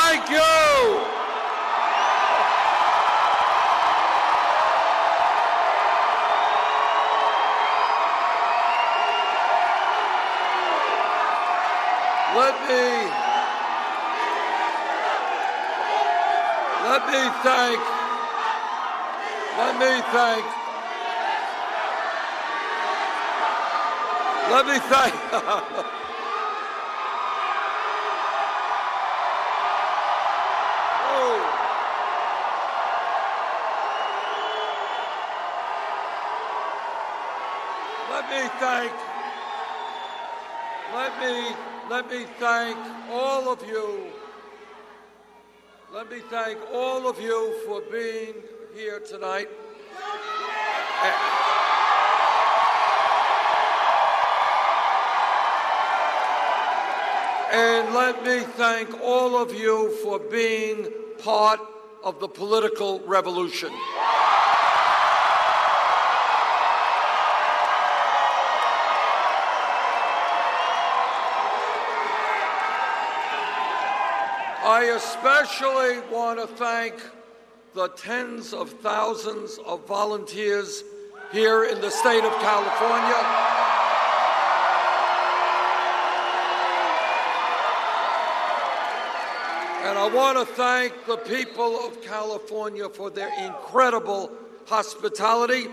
Thank you! Let me let me thank let me thank let me thank Let me thank, let me, let me thank all of you. Let me thank all of you for being here tonight. And let me thank all of you for being part of the political revolution. I especially want to thank the tens of thousands of volunteers here in the state of California. And I want to thank the people of California for their incredible hospitality.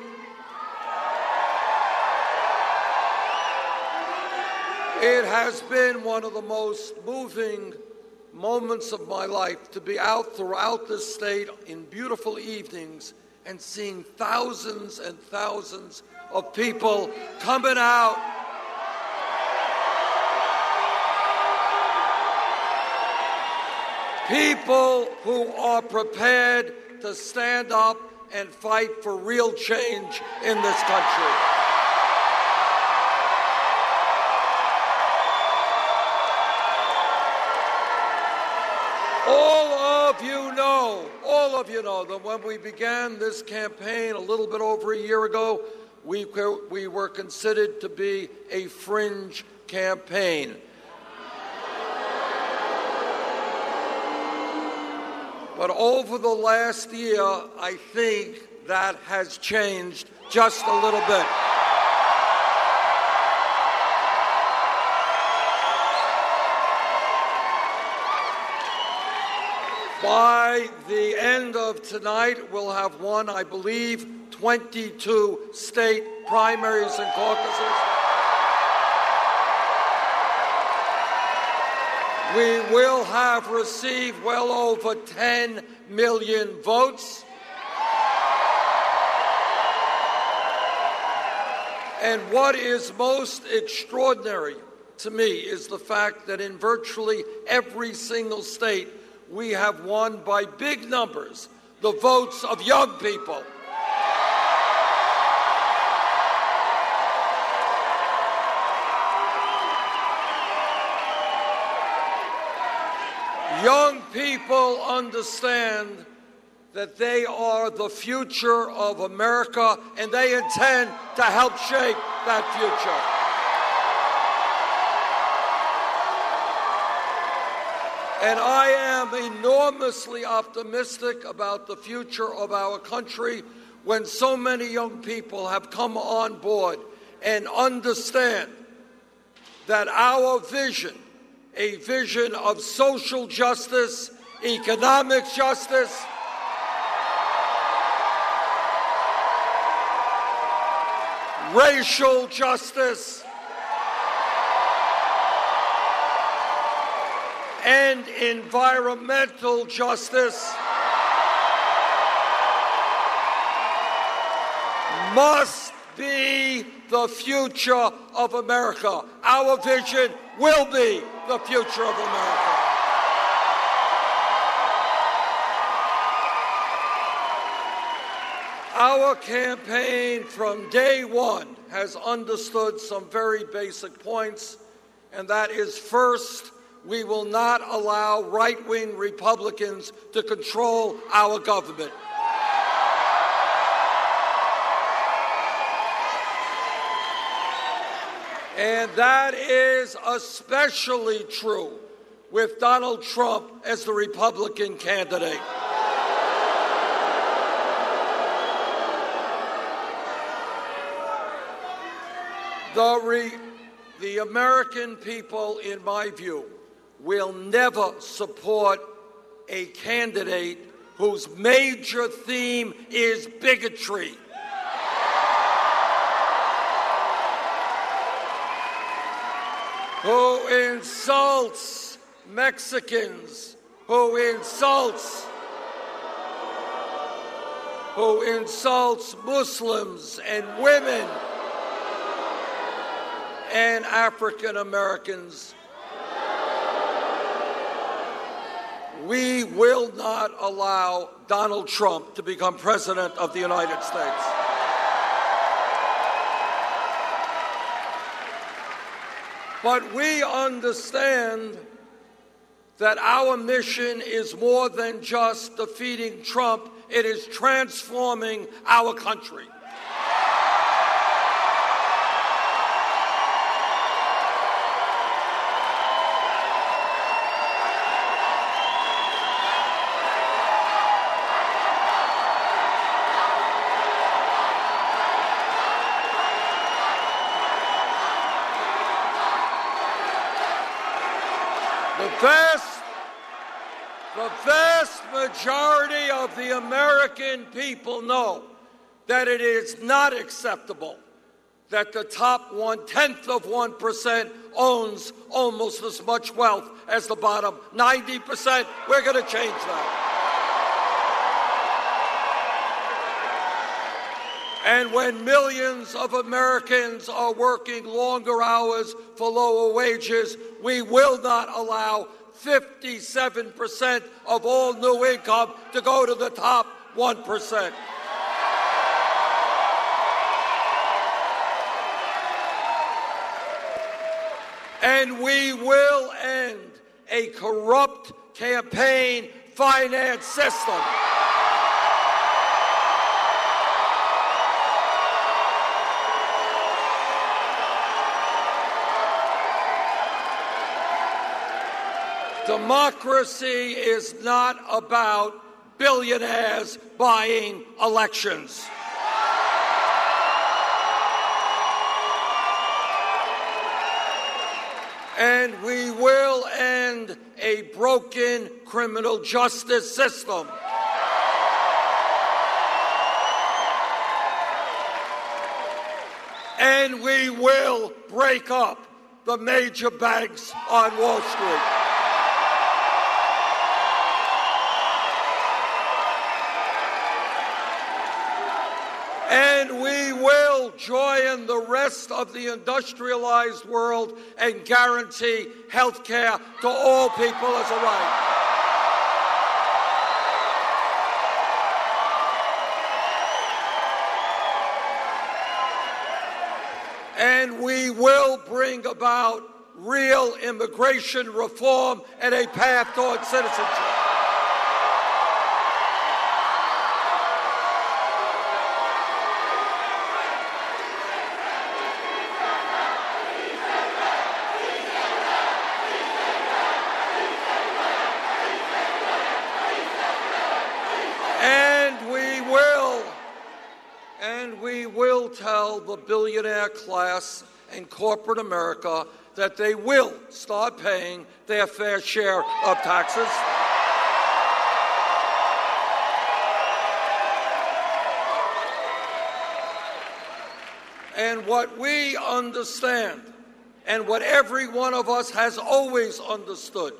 It has been one of the most moving moments of my life to be out throughout the state in beautiful evenings and seeing thousands and thousands of people coming out People who are prepared to stand up and fight for real change in this country. Of you know, all of you know that when we began this campaign a little bit over a year ago, we, we were considered to be a fringe campaign. But over the last year, I think that has changed just a little bit. By the end of tonight, we'll have won, I believe, 22 state primaries and caucuses. We will have received well over 10 million votes. And what is most extraordinary to me is the fact that in virtually every single state, we have won by big numbers the votes of young people. Young people understand that they are the future of America and they intend to help shape that future. And I am enormously optimistic about the future of our country when so many young people have come on board and understand that our vision, a vision of social justice, economic justice, racial justice, and environmental justice must be the future of America. Our vision will be the future of America. Our campaign from day one has understood some very basic points, and that is first, we will not allow right wing Republicans to control our government. And that is especially true with Donald Trump as the Republican candidate. The, re- the American people, in my view, will never support a candidate whose major theme is bigotry. who insults Mexicans, who insults who insults Muslims and women and African Americans. We will not allow Donald Trump to become president of the United States. But we understand that our mission is more than just defeating Trump, it is transforming our country. American people know that it is not acceptable that the top one tenth of 1% owns almost as much wealth as the bottom 90%. We're going to change that. And when millions of Americans are working longer hours for lower wages, we will not allow 57% of all new income to go to the top 1%. And we will end a corrupt campaign finance system. Democracy is not about billionaires buying elections. And we will end a broken criminal justice system. And we will break up the major banks on Wall Street. Will join the rest of the industrialized world and guarantee health care to all people as a right. And we will bring about real immigration reform and a path toward citizenship. And we will, and we will tell the billionaire class and corporate America that they will start paying their fair share of taxes. And what we understand, and what every one of us has always understood,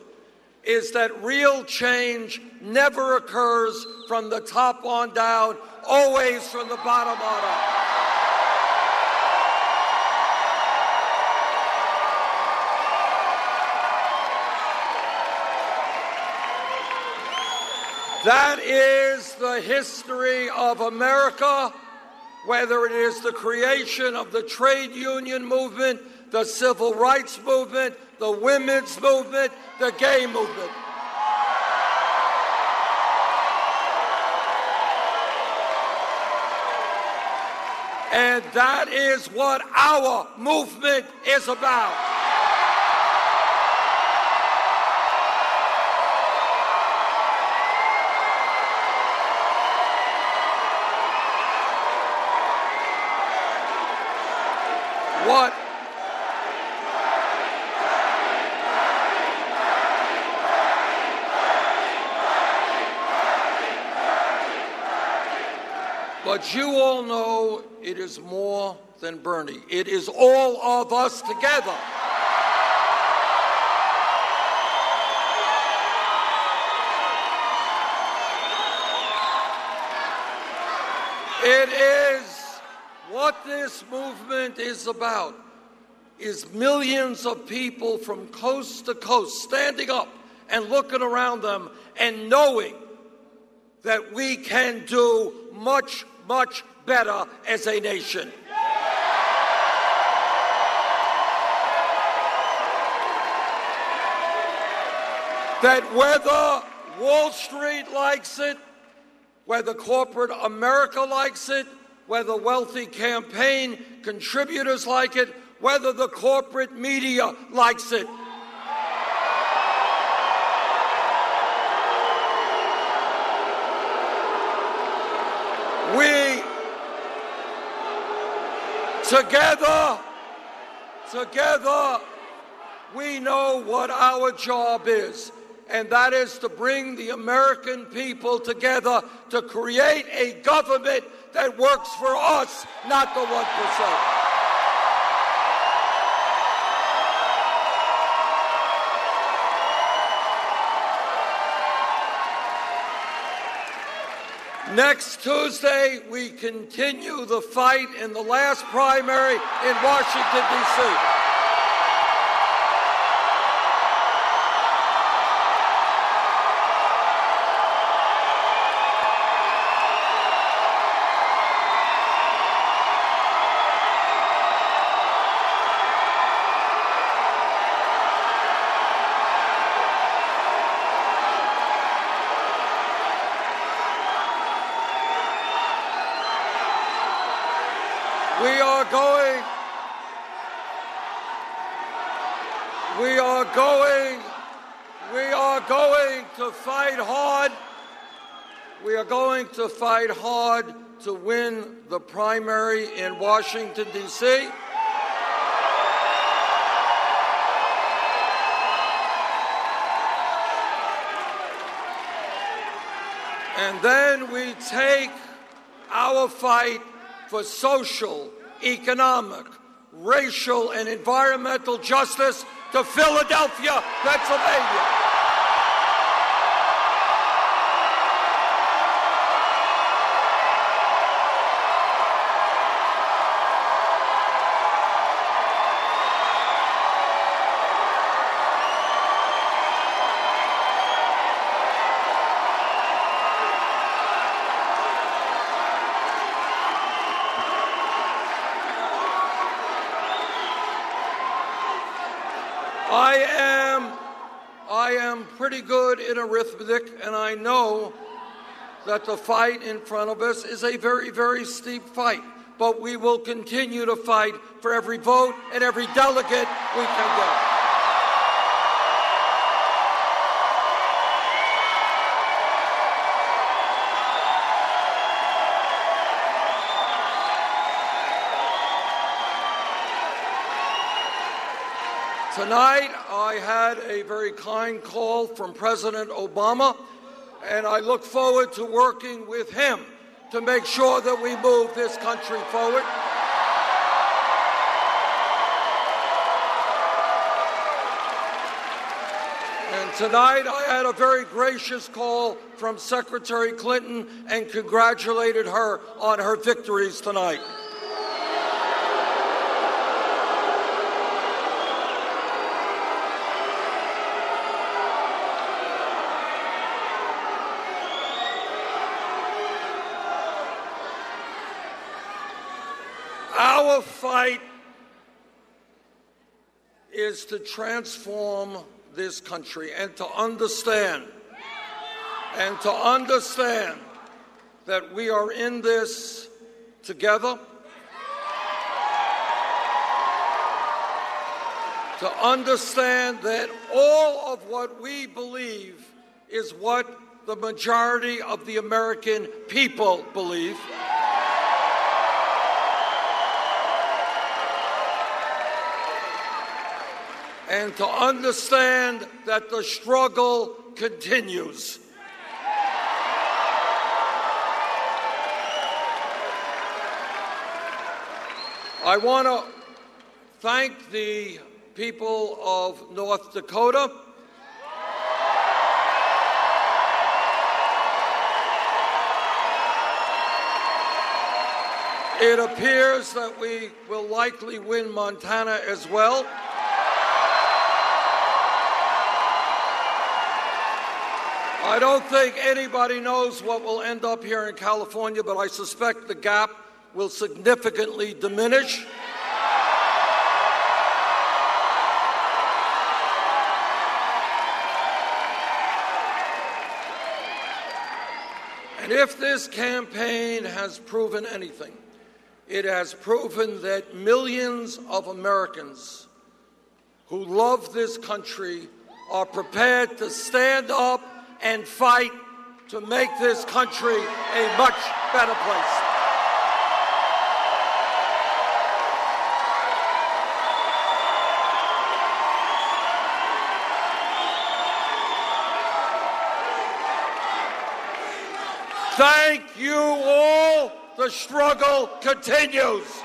is that real change never occurs from the top on down, always from the bottom on up. That is the history of America, whether it is the creation of the trade union movement, the civil rights movement, the women's movement, the gay movement. And that is what our movement is about. But you all know it is more than Bernie. It is all of us together. It is what this movement is about is millions of people from coast to coast standing up and looking around them and knowing that we can do much much better as a nation. That whether Wall Street likes it, whether corporate America likes it, whether wealthy campaign contributors like it, whether the corporate media likes it, We, together, together, we know what our job is, and that is to bring the American people together to create a government that works for us, not the 1%. Next Tuesday, we continue the fight in the last primary in Washington, D.C. are going. We are going. We are going to fight hard. We are going to fight hard to win the primary in Washington, D.C. And then we take our fight for social, economic, racial, and environmental justice to Philadelphia, Pennsylvania. I am I am pretty good in arithmetic and I know that the fight in front of us is a very very steep fight but we will continue to fight for every vote and every delegate we can get. Tonight, I had a very kind call from President Obama, and I look forward to working with him to make sure that we move this country forward. And tonight, I had a very gracious call from Secretary Clinton and congratulated her on her victories tonight. Fight is to transform this country and to understand and to understand that we are in this together. To understand that all of what we believe is what the majority of the American people believe. And to understand that the struggle continues. I want to thank the people of North Dakota. It appears that we will likely win Montana as well. I don't think anybody knows what will end up here in California, but I suspect the gap will significantly diminish. And if this campaign has proven anything, it has proven that millions of Americans who love this country are prepared to stand up and fight to make this country a much better place. Thank you all. The struggle continues.